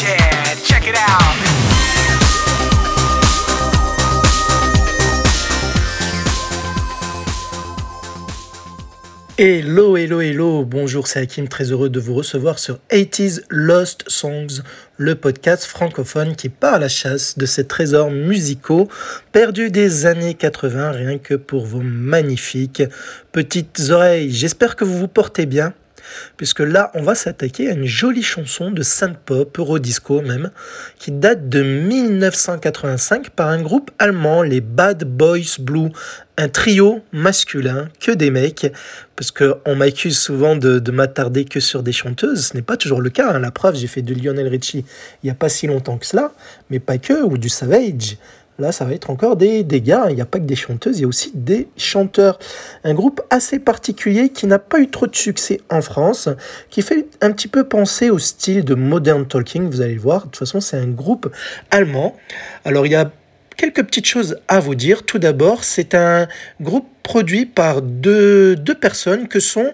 Yeah, check it out. Hello, hello, hello, bonjour, c'est Hakim, très heureux de vous recevoir sur 80s Lost Songs, le podcast francophone qui part à la chasse de ces trésors musicaux perdus des années 80, rien que pour vos magnifiques petites oreilles. J'espère que vous vous portez bien puisque là, on va s'attaquer à une jolie chanson de synth-pop, eurodisco même, qui date de 1985 par un groupe allemand, les Bad Boys Blue, un trio masculin, que des mecs, parce qu'on m'accuse souvent de, de m'attarder que sur des chanteuses, ce n'est pas toujours le cas, hein. la preuve, j'ai fait de Lionel Richie il n'y a pas si longtemps que cela, mais pas que, ou du Savage, Là, ça va être encore des, des gars. Il n'y a pas que des chanteuses, il y a aussi des chanteurs. Un groupe assez particulier qui n'a pas eu trop de succès en France, qui fait un petit peu penser au style de Modern Talking. Vous allez le voir. De toute façon, c'est un groupe allemand. Alors, il y a quelques petites choses à vous dire. Tout d'abord, c'est un groupe produit par deux, deux personnes que sont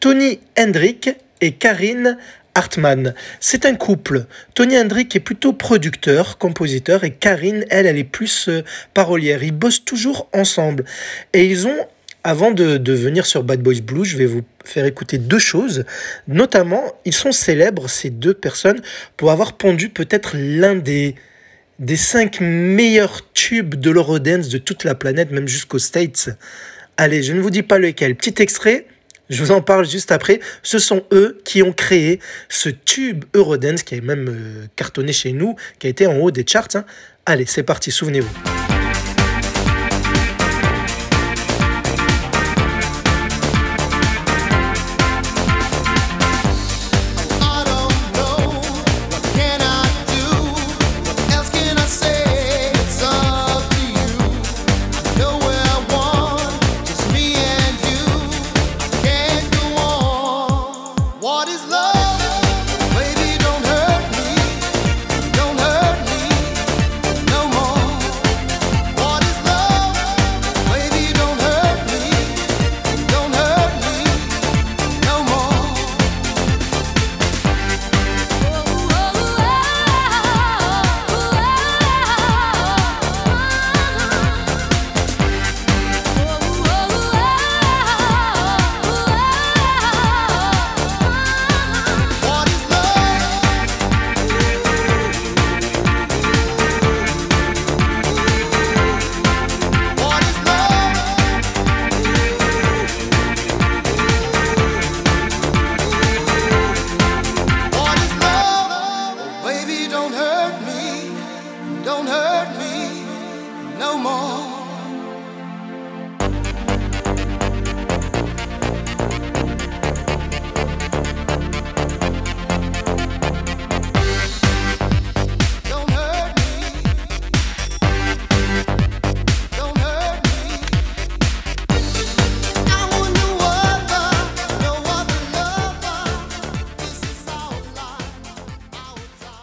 Tony Hendrick et Karine Hartmann. C'est un couple. Tony Hendrick est plutôt producteur, compositeur, et Karine, elle, elle est plus euh, parolière. Ils bossent toujours ensemble. Et ils ont, avant de, venir sur Bad Boys Blue, je vais vous faire écouter deux choses. Notamment, ils sont célèbres, ces deux personnes, pour avoir pondu peut-être l'un des des cinq meilleurs tubes de l'Eurodance de toute la planète, même jusqu'aux States. Allez, je ne vous dis pas lequel. Petit extrait. Je vous en parle juste après. Ce sont eux qui ont créé ce tube Eurodance qui a même euh, cartonné chez nous, qui a été en haut des charts. Hein. Allez, c'est parti, souvenez-vous.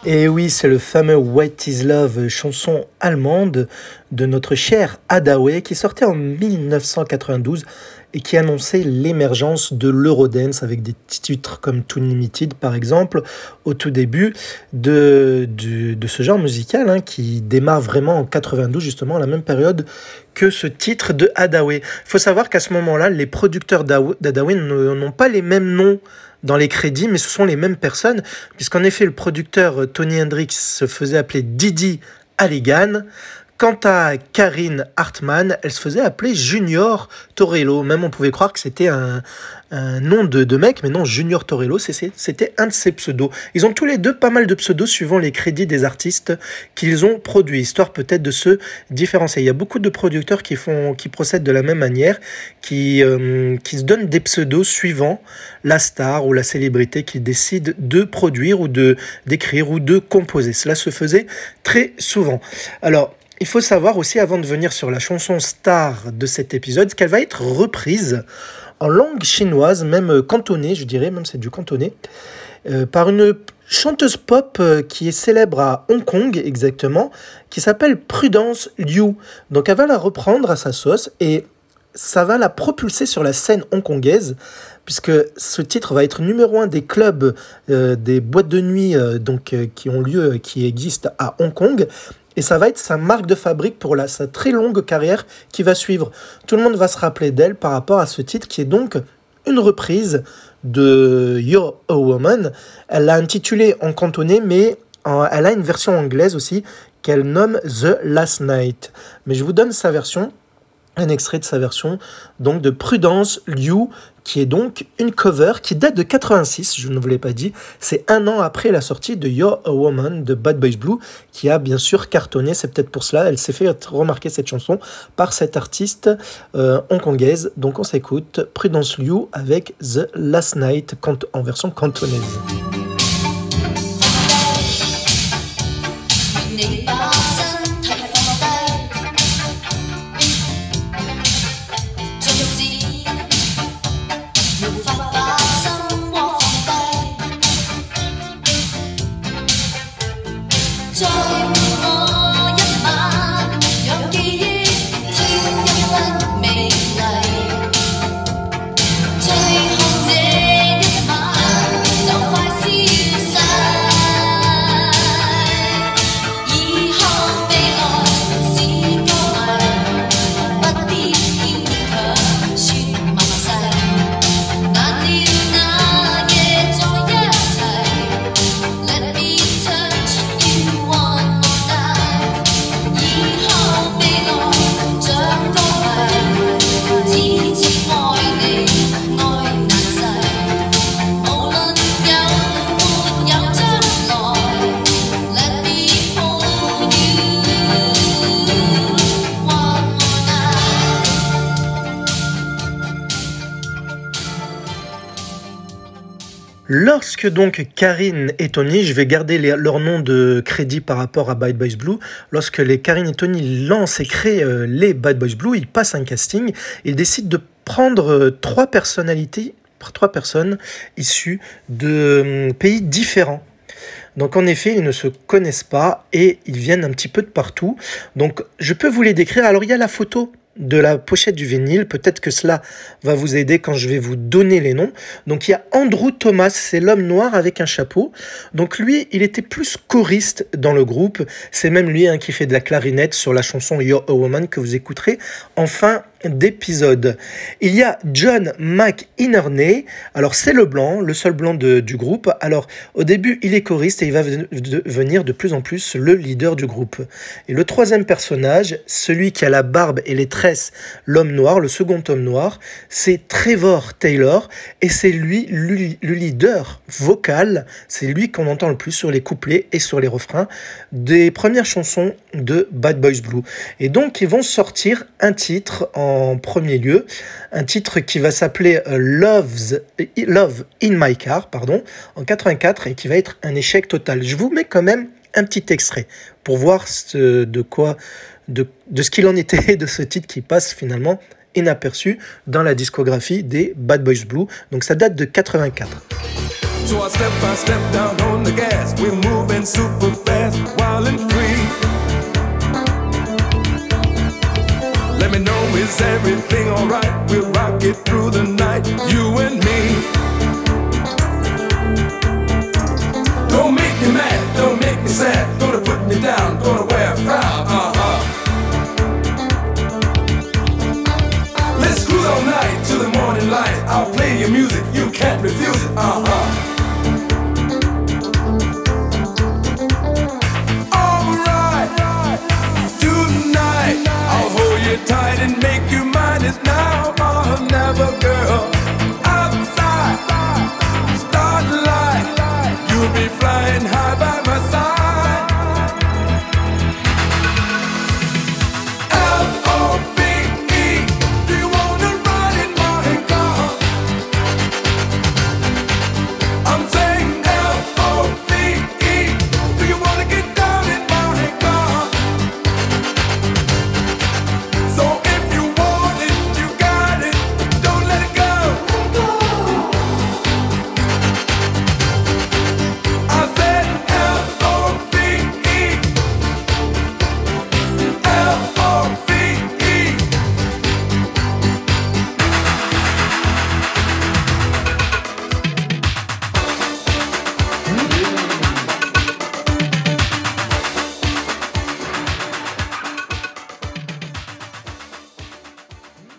Et oui, c'est le fameux What is Love, chanson allemande de notre cher Adaway qui sortait en 1992 et qui annonçait l'émergence de l'Eurodance avec des titres comme Too Limited par exemple au tout début de, ce genre musical hein, qui démarre vraiment en 92 justement à la même période que ce titre de Adaway. Il faut savoir qu'à ce moment-là, les producteurs d'Adaway n'ont pas les mêmes noms dans les crédits, mais ce sont les mêmes personnes, puisqu'en effet, le producteur euh, Tony Hendrix se faisait appeler Didi Halligan. Quant à Karine Hartmann, elle se faisait appeler Junior Torello. Même on pouvait croire que c'était un, un, nom de, de, mec, mais non, Junior Torello, c'était un de ses pseudos. Ils ont tous les deux pas mal de pseudos suivant les crédits des artistes qu'ils ont produits, histoire peut-être de se différencier. Il y a beaucoup de producteurs qui, font, qui procèdent de la même manière, qui, euh, qui se donnent des pseudos suivant la star ou la célébrité qu'ils décident de produire ou de d'écrire ou de composer. Cela se faisait très souvent. Alors, il faut savoir aussi, avant de venir sur la chanson star de cet épisode, qu'elle va être reprise en langue chinoise, même cantonée, je dirais, même c'est du cantonais, euh, par une chanteuse pop euh, qui est célèbre à Hong Kong exactement, qui s'appelle Prudence Liu. Donc elle va la reprendre à sa sauce et ça va la propulser sur la scène hongkongaise, puisque ce titre va être numéro un des clubs, euh, des boîtes de nuit donc, qui ont lieu, qui existent à Hong Kong. Et ça va être sa marque de fabrique pour la, sa très longue carrière qui va suivre. Tout le monde va se rappeler d'elle par rapport à ce titre qui est donc une reprise de You're a Woman. Elle l'a intitulé en cantonais, mais elle a une version anglaise aussi qu'elle nomme The Last Night. Mais je vous donne sa version, un extrait de sa version, donc de Prudence Liu, qui est donc une cover qui date de 86, je ne vous l'ai pas dit, c'est un an après la sortie de You're a Woman de Bad Boys Blue, qui a bien sûr cartonné, c'est peut-être pour cela, elle s'est fait remarquer cette chanson par cette artiste euh, hongkongaise, donc on s'écoute Prudence Liu avec The Last Night en version cantonaise. Donc Karine et Tony, je vais garder leur nom de crédit par rapport à Bad Boys Blue, lorsque les Karine et Tony lancent et créent euh, les Bad Boys Blue, ils passent un casting, ils décident de prendre euh, trois personnalités, trois personnes issues de hum, pays différents. Donc en effet, ils ne se connaissent pas et ils viennent un petit peu de partout. Donc je peux vous les décrire. Alors il y a la photo de la pochette du vinyle. Peut-être que cela va vous aider quand je vais vous donner les noms. Donc il y a Andrew Thomas, c'est l'homme noir avec un chapeau. Donc lui, il était plus choriste dans le groupe. C'est même lui hein, qui fait de la clarinette sur la chanson You're a Woman que vous écouterez en fin d'épisode. Il y a John McInerney. Alors c'est le blanc, le seul blanc du groupe. Alors au début il est choriste et il va devenir de plus en plus le leader du groupe. Et le troisième personnage, celui qui a la barbe et les tresses, l'homme noir, le second homme noir, c'est Trevor Taylor et c'est lui le leader vocal. C'est lui qu'on entend le plus sur les couplets et sur les refrains des premières chansons de Bad Boys Blue. Et donc ils vont sortir un titre en en premier lieu, un titre qui va s'appeler euh, Love's, Love in My Car, pardon, en 84 et qui va être un échec total. Je vous mets quand même un petit extrait pour voir ce, de quoi, de, de ce qu'il en était de ce titre qui passe finalement inaperçu dans la discographie des Bad Boys Blue. Donc ça date de 84. Let me know, is everything alright? We'll rock it through the night, you and me. Don't make me mad, don't make me sad. Gonna put me down, gonna wear a frown, uh huh. Let's cruise all night till the morning light. I'll play your music, you can't refuse it, uh huh.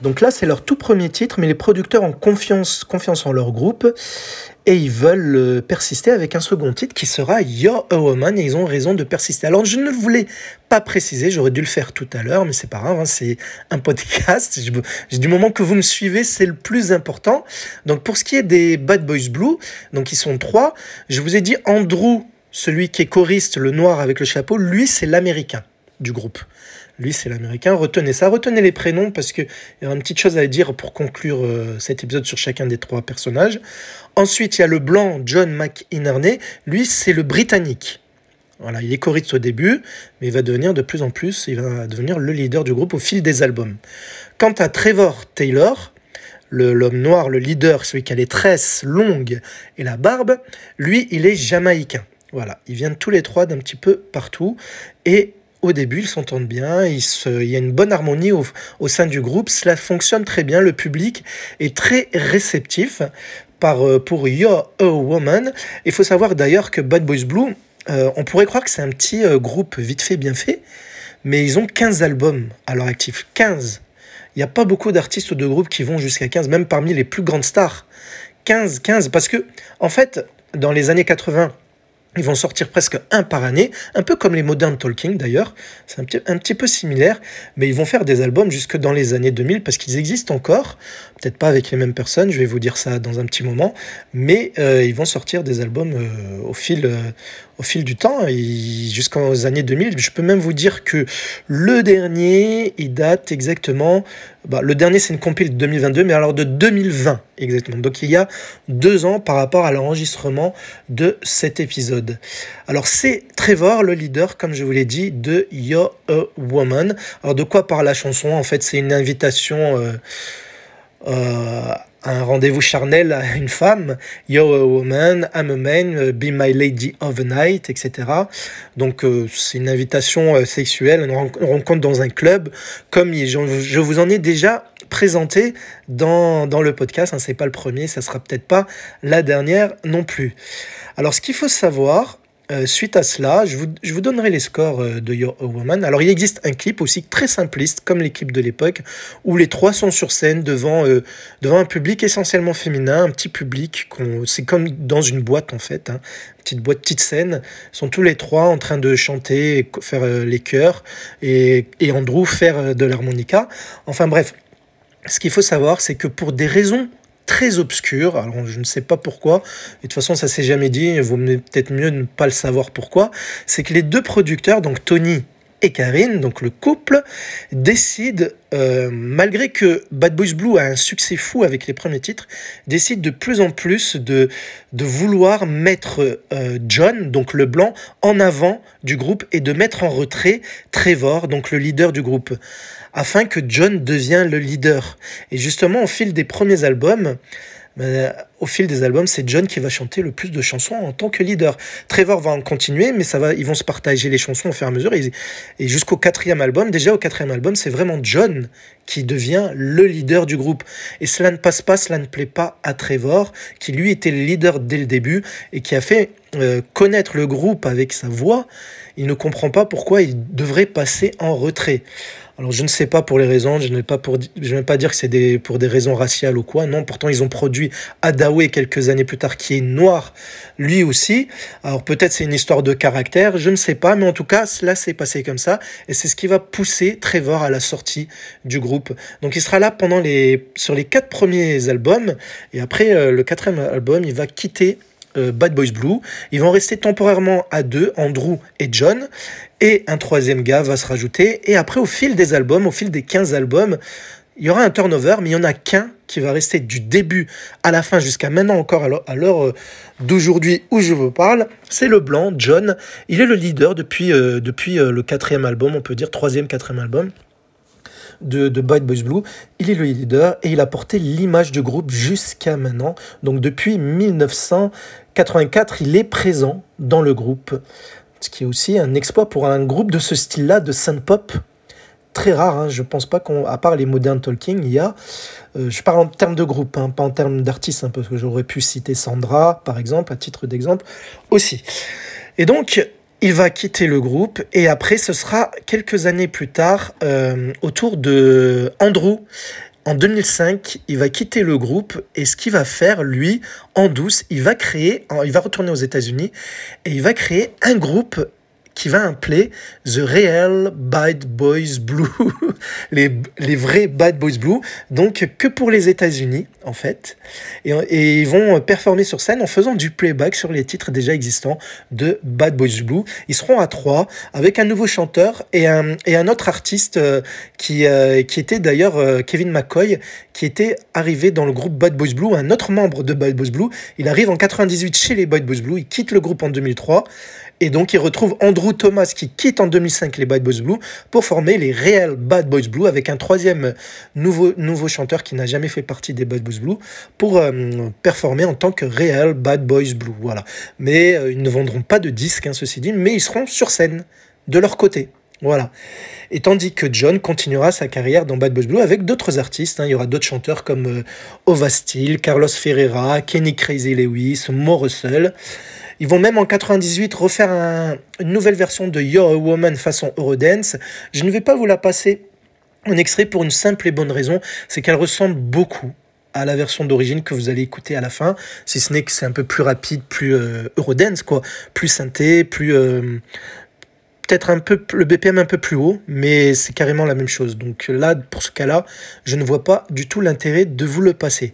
Donc là, c'est leur tout premier titre, mais les producteurs ont confiance, confiance en leur groupe et ils veulent euh, persister avec un second titre qui sera You're a Woman et ils ont raison de persister. Alors je ne voulais pas préciser, j'aurais dû le faire tout à l'heure, mais c'est pas grave, hein, c'est un podcast. du moment que vous me suivez, c'est le plus important. Donc pour ce qui est des Bad Boys Blue, donc ils sont trois, je vous ai dit Andrew, celui qui est choriste, le noir avec le chapeau, lui c'est l'américain du groupe. Lui, c'est l'américain. Retenez ça, retenez les prénoms parce qu'il y a une petite chose à dire pour conclure euh, cet épisode sur chacun des trois personnages. Ensuite, il y a le blanc John McInerney. Lui, c'est le britannique. Voilà, il est choriste au début, mais il va devenir de plus en plus, il va devenir le leader du groupe au fil des albums. Quant à Trevor Taylor, l'homme noir, le leader, celui qui a les tresses longues et la barbe, lui, il est jamaïcain. Voilà, ils viennent tous les trois d'un petit peu partout et au début, ils s'entendent bien, il, y a une bonne harmonie au, sein du groupe, cela fonctionne très bien, le public est très réceptif par, euh, pour You're a Woman. Il faut savoir d'ailleurs que Bad Boys Blue, euh, on pourrait croire que c'est un petit euh, groupe vite fait, bien fait, mais ils ont 15 albums à leur actif. 15 Il n'y a pas beaucoup d'artistes ou de groupes qui vont jusqu'à 15, même parmi les plus grandes stars. 15, 15, parce que, en fait, dans les années 80, ils vont sortir presque un par année, un peu comme les Modern Talking d'ailleurs, c'est un petit, un petit peu similaire, mais ils vont faire des albums jusque dans les années 2000 parce qu'ils existent encore, peut-être pas avec les mêmes personnes, je vais vous dire ça dans un petit moment, mais euh, ils vont sortir des albums euh, au, fil, euh, au fil du temps, jusqu'aux années 2000. Je peux même vous dire que le dernier, il date exactement, bah, le dernier c'est une compile de 2022, mais alors de 2020 exactement. Donc il y a deux ans par rapport à l'enregistrement de cet épisode. Alors c'est Trevor, le leader, comme je vous l'ai dit, de You're a Woman. Alors de quoi parle la chanson? En fait c'est une invitation... Euh, un rendez-vous charnel à une femme, You're a woman, I'm a man, euh, be my lady of the night, etc. Donc euh, c'est une invitation sexuelle, une rencontre dans un club, comme je vous en ai déjà présenté dans, dans le podcast. Hein, c'est pas le premier, ça sera peut-être pas la dernière non plus. Alors ce qu'il faut savoir, euh, suite à cela, je vous, donnerai les scores euh, de Your Woman. Alors, il existe un clip aussi très simpliste, comme les clips de l'époque, où les trois sont sur scène devant, euh, devant un public essentiellement féminin, un petit public. C'est comme dans une boîte, en fait. Hein. Petite boîte, petite scène. Ils sont tous les trois en train de chanter, faire les chœurs, et, et Andrew faire de l'harmonica. Enfin, bref. Ce qu'il faut savoir, c'est que pour des raisons très obscur. Alors je ne sais pas pourquoi. Et de toute façon, ça s'est jamais dit. Il vaut peut-être mieux ne pas le savoir pourquoi. C'est que les deux producteurs, donc Tony Karine, donc le couple, décident, euh, malgré que Bad Boys Blue a un succès fou avec les premiers titres, décident de plus en plus de, de vouloir mettre euh, John, donc le blanc, en avant du groupe et de mettre en retrait Trevor, donc le leader du groupe afin que John devienne le leader. Et justement, au fil des premiers albums, ben, au fil des albums, c'est John qui va chanter le plus de chansons en tant que leader. Trevor va en continuer, mais ça va, ils vont se partager les chansons au fur et à mesure. Et, et jusqu'au quatrième album, déjà au quatrième album, c'est vraiment John qui devient le leader du groupe. Et cela ne passe pas, cela ne plaît pas à Trevor, qui lui était le leader dès le début et qui a fait euh, connaître le groupe avec sa voix. Il ne comprend pas pourquoi il devrait passer en retrait. Alors je ne sais pas pour les raisons, je ne vais pas, pour, je vais pas dire que c'est des, pour des raisons raciales ou quoi, non, pourtant ils ont produit Adawe quelques années plus tard qui est noir lui aussi. Alors peut-être c'est une histoire de caractère, je ne sais pas, mais en tout cas cela s'est passé comme ça et c'est ce qui va pousser Trevor à la sortie du groupe. Donc il sera là pendant les, sur les quatre premiers albums et après euh, le quatrième album il va quitter euh, Bad Boys Blue. Ils vont rester temporairement à deux, Andrew et John. Et un troisième gars va se rajouter. Et après, au fil des albums, au fil des 15 albums, il y aura un turnover, mais il n'y en a qu'un qui va rester du début à la fin jusqu'à maintenant encore à l'heure euh, d'aujourd'hui où je vous parle. C'est le blanc, John. Il est le leader depuis, euh, depuis le quatrième album, on peut dire troisième, quatrième album de, de Bad Boys Blue. Il est le leader et il a porté l'image du groupe jusqu'à maintenant. Donc depuis 1984, il est présent dans le groupe. Ce qui est aussi un exploit pour un groupe de ce style-là, de synth-pop. Très rare, hein. je pense pas qu'on, à part les Modern Talking, il y a, euh, je parle en termes de groupe, hein, pas en termes d'artistes, hein, parce que j'aurais pu citer Sandra, par exemple, à titre d'exemple, aussi. Et donc, il va quitter le groupe et après ce sera quelques années plus tard euh, au tour de Andrew. En 2005, il va quitter le groupe et ce qu'il va faire, lui, en douce, il va créer, il va retourner aux États-Unis et il va créer un groupe qui va appeler The Real Bad Boys Blue, les, les vrais Bad Boys Blue, donc que pour les États-Unis en fait, et, et, ils vont performer sur scène en faisant du playback sur les titres déjà existants de Bad Boys Blue. Ils seront à trois avec un nouveau chanteur et un, et un autre artiste euh, qui, euh, qui était d'ailleurs euh, Kevin McCoy, qui était arrivé dans le groupe Bad Boys Blue, un autre membre de Bad Boys Blue. Il arrive en 98 chez les Bad Boys Blue, il quitte le groupe en 2003 et donc, il retrouve Andrew Thomas qui quitte en 2005 les Bad Boys Blue pour former les réels Bad Boys Blue avec un troisième nouveau, chanteur qui n'a jamais fait partie des Bad Boys Blue pour euh, performer en tant que réel Bad Boys Blue. Voilà. Mais euh, ils ne vendront pas de disques, hein, ceci dit, mais ils seront sur scène de leur côté. Voilà. Et tandis que John continuera sa carrière dans Bad Boys Blue avec d'autres artistes. Hein. Il y aura d'autres chanteurs comme euh, Ova Steele, Carlos Ferreira, Kenny Crazy Lewis, Mo Russell. Ils vont même en 98 refaire une nouvelle version de You're a Woman façon Eurodance. Je ne vais pas vous la passer en extrait pour une simple et bonne raison, c'est qu'elle ressemble beaucoup à la version d'origine que vous allez écouter à la fin, si ce n'est que c'est un peu plus rapide, plus euh, Eurodance, quoi, plus synthé, plus... Euh, peut-être un peu le BPM un peu plus haut, mais c'est carrément la même chose. Donc là, pour ce cas-là, je ne vois pas du tout l'intérêt de vous le passer.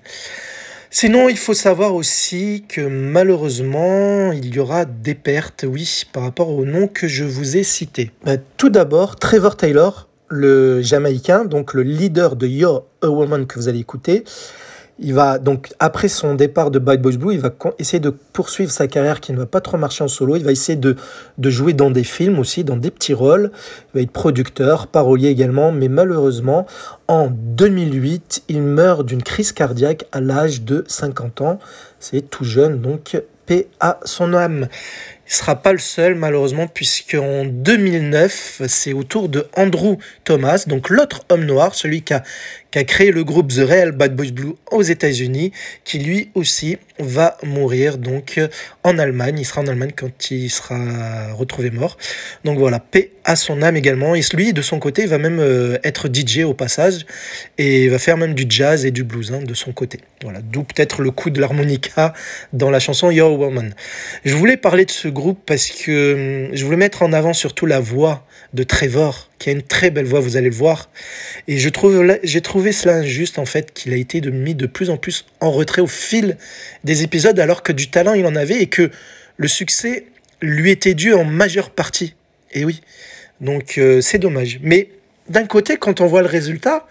Sinon, il faut savoir aussi que malheureusement, il y aura des pertes, oui, par rapport au nom que je vous ai cité. Bah, tout d'abord, Trevor Taylor, le Jamaïcain, donc le leader de You're a Woman que vous allez écouter, il va donc, après son départ de Bad Boys Blue, il va essayer de poursuivre sa carrière qui ne va pas trop marcher en solo. Il va essayer de, de jouer dans des films aussi, dans des petits rôles. Il va être producteur, parolier également. Mais malheureusement, en 2008, il meurt d'une crise cardiaque à l'âge de 50 ans. C'est tout jeune, donc paix à son âme. Il ne sera pas le seul, malheureusement, puisqu'en 2009, c'est au tour de Andrew Thomas, donc l'autre homme noir, celui qui a, qui a créé le groupe The Real Bad Boys Blue aux États-Unis, qui lui aussi va mourir donc en Allemagne. Il sera en Allemagne quand il sera retrouvé mort. Donc voilà, paix à son âme également. Et lui, de son côté, va même euh, être DJ au passage et va faire même du jazz et du blues hein, de son côté. Voilà, d'où peut-être le coup de l'harmonica dans la chanson Your Woman. Je voulais parler de ce groupe parce que hum, je voulais mettre en avant surtout la voix de Trevor, qui a une très belle voix, vous allez le voir. Et je trouve, j'ai trouvé cela injuste, en fait, qu'il a été de, mis de plus en plus en retrait au fil des épisodes, alors que du talent il en avait et que le succès lui était dû en majeure partie. Et oui, donc euh, c'est dommage. Mais d'un côté, quand on voit le résultat,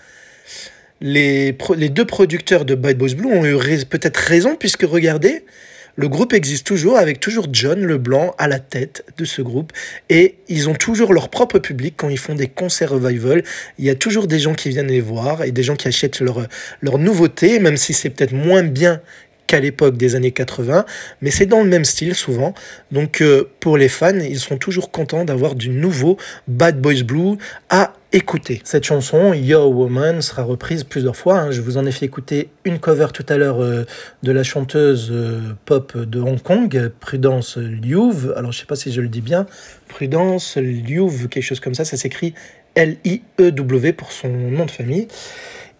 les, les deux producteurs de Bad Boys Blue ont eu peut-être raison, puisque regardez, le groupe existe toujours avec toujours John Leblanc à la tête de ce groupe et ils ont toujours leur propre public quand ils font des concerts revival. Il y a toujours des gens qui viennent les voir et des gens qui achètent leur, leur nouveauté, même si c'est peut-être moins bien qu'à l'époque des années 80, mais c'est dans le même style souvent. Donc euh, pour les fans, ils sont toujours contents d'avoir du nouveau Bad Boys Blue à écouter. Cette chanson, Yo Woman, sera reprise plusieurs fois. Hein. Je vous en ai fait écouter une cover tout à l'heure euh, de la chanteuse euh, pop de Hong Kong, Prudence Liu. Alors je sais pas si je le dis bien. Prudence Liu, quelque chose comme ça. Ça s'écrit L-I-E-W pour son nom de famille.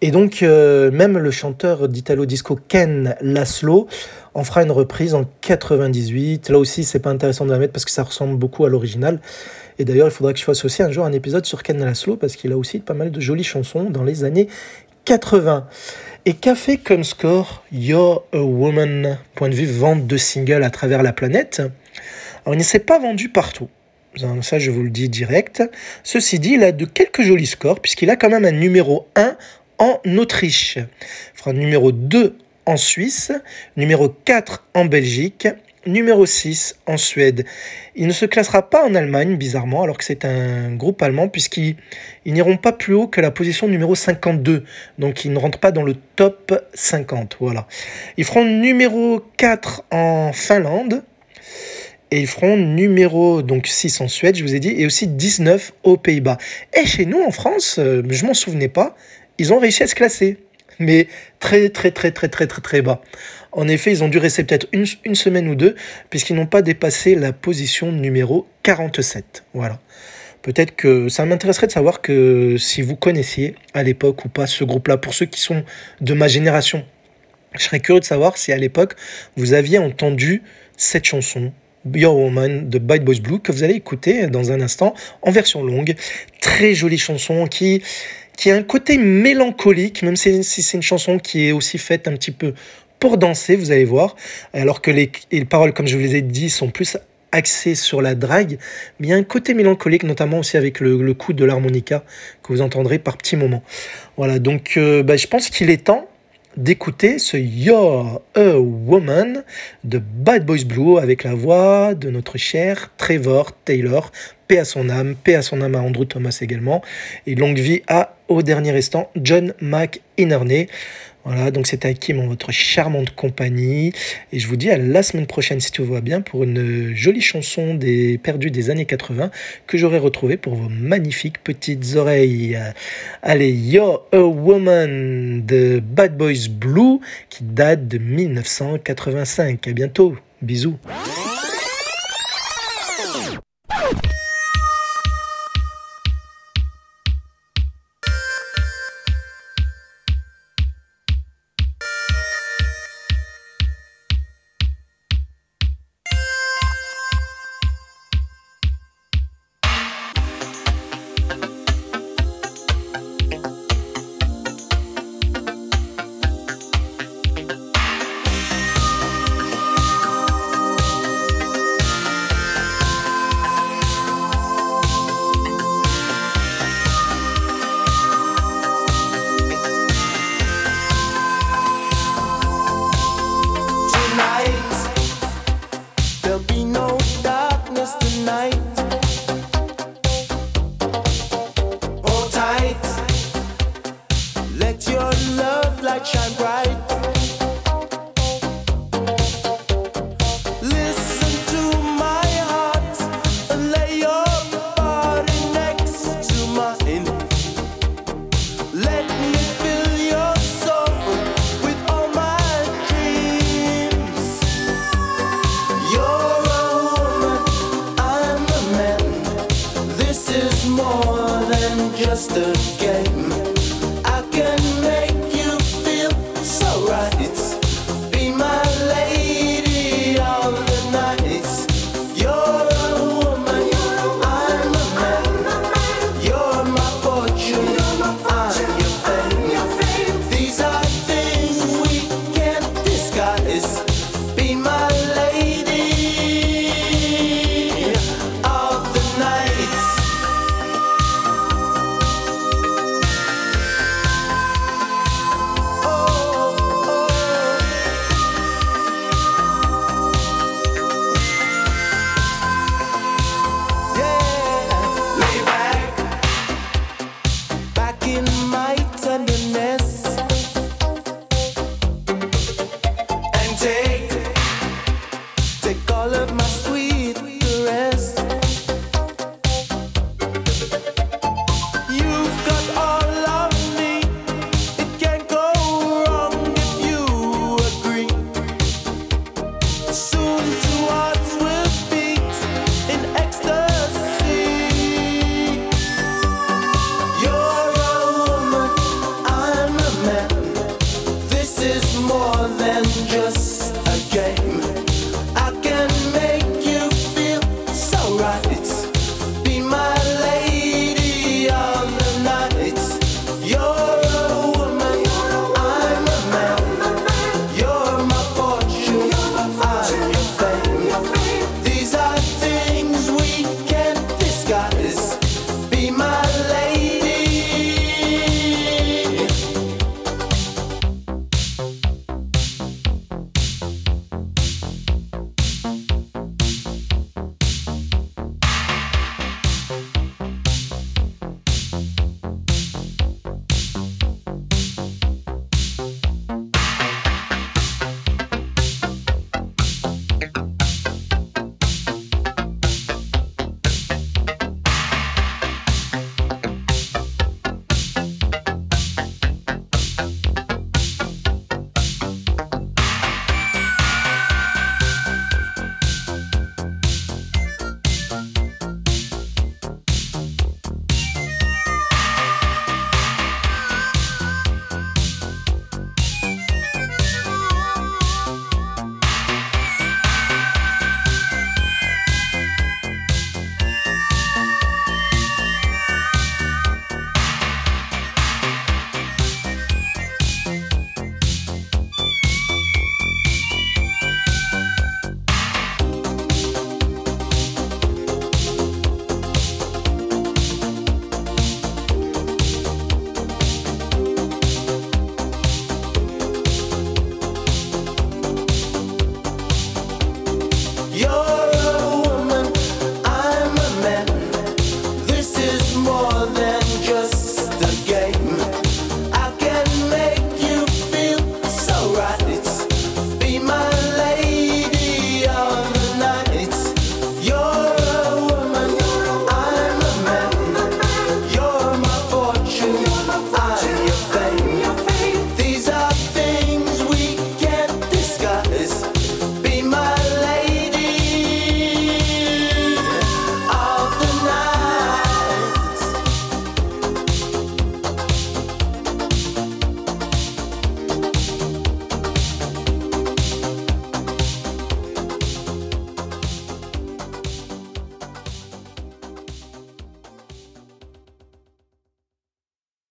Et donc, euh, même le chanteur d'Italo Disco Ken Laszlo en fera une reprise en 98. Là aussi, c'est pas intéressant de la mettre parce que ça ressemble beaucoup à l'original. Et d'ailleurs, il faudra que je fasse aussi un jour un épisode sur Ken Laszlo parce qu'il a aussi pas mal de jolies chansons dans les années 80. Et qu'a fait comme score You're a Woman Point de vue vente de singles à travers la planète. Alors, il ne s'est pas vendu partout. Ça, je vous le dis direct. Ceci dit, il a de quelques jolis scores, puisqu'il a quand même un numéro 1 en Autriche. Fera numéro 2 en Suisse, numéro 4 en Belgique, numéro 6 en Suède. Il ne se classera pas en Allemagne, bizarrement, alors que c'est un groupe allemand, puisqu'ils n'iront pas plus haut que la position numéro 52. Donc ils ne rentrent pas dans le top 50. Voilà. Ils feront numéro 4 en Finlande. Et ils feront numéro donc 6 en Suède, je vous ai dit, et aussi 19 aux Pays-Bas. Et chez nous, en France, euh, je m'en souvenais pas, ils ont réussi à se classer, mais très très très très très très très bas. En effet, ils ont dû rester peut-être une, une, semaine ou deux, puisqu'ils n'ont pas dépassé la position numéro 47. Voilà. Peut-être que ça m'intéresserait de savoir que si vous connaissiez à l'époque ou pas ce groupe-là, pour ceux qui sont de ma génération. Je serais curieux de savoir si à l'époque vous aviez entendu cette chanson Your Woman de Bad Boys Blue que vous allez écouter dans un instant en version longue. Très jolie chanson qui, qui a un côté mélancolique, même si c'est une chanson qui est aussi faite un petit peu pour danser, vous allez voir. Alors que les, les paroles, comme je vous les ai dit, sont plus axées sur la drague, mais il y a un côté mélancolique, notamment aussi avec le, coup de l'harmonica que vous entendrez par petits moments. Voilà, donc euh, bah, je pense qu'il est temps d'écouter ce You're a Woman de Bad Boys Blue avec la voix de notre cher Trevor Taylor. Paix à son âme, paix à son âme à Andrew Thomas également. Et longue vie à, au dernier instant, John McInerney. Voilà, donc c'était Hakim en votre charmante compagnie. Et je vous dis à la semaine prochaine, si tout va bien, pour une jolie chanson des perdus des années 80 que j'aurai retrouvée pour vos magnifiques petites oreilles. Allez, You're a Woman de Bad Boys Blue qui date de 1985. À bientôt. Bisous. Just a game.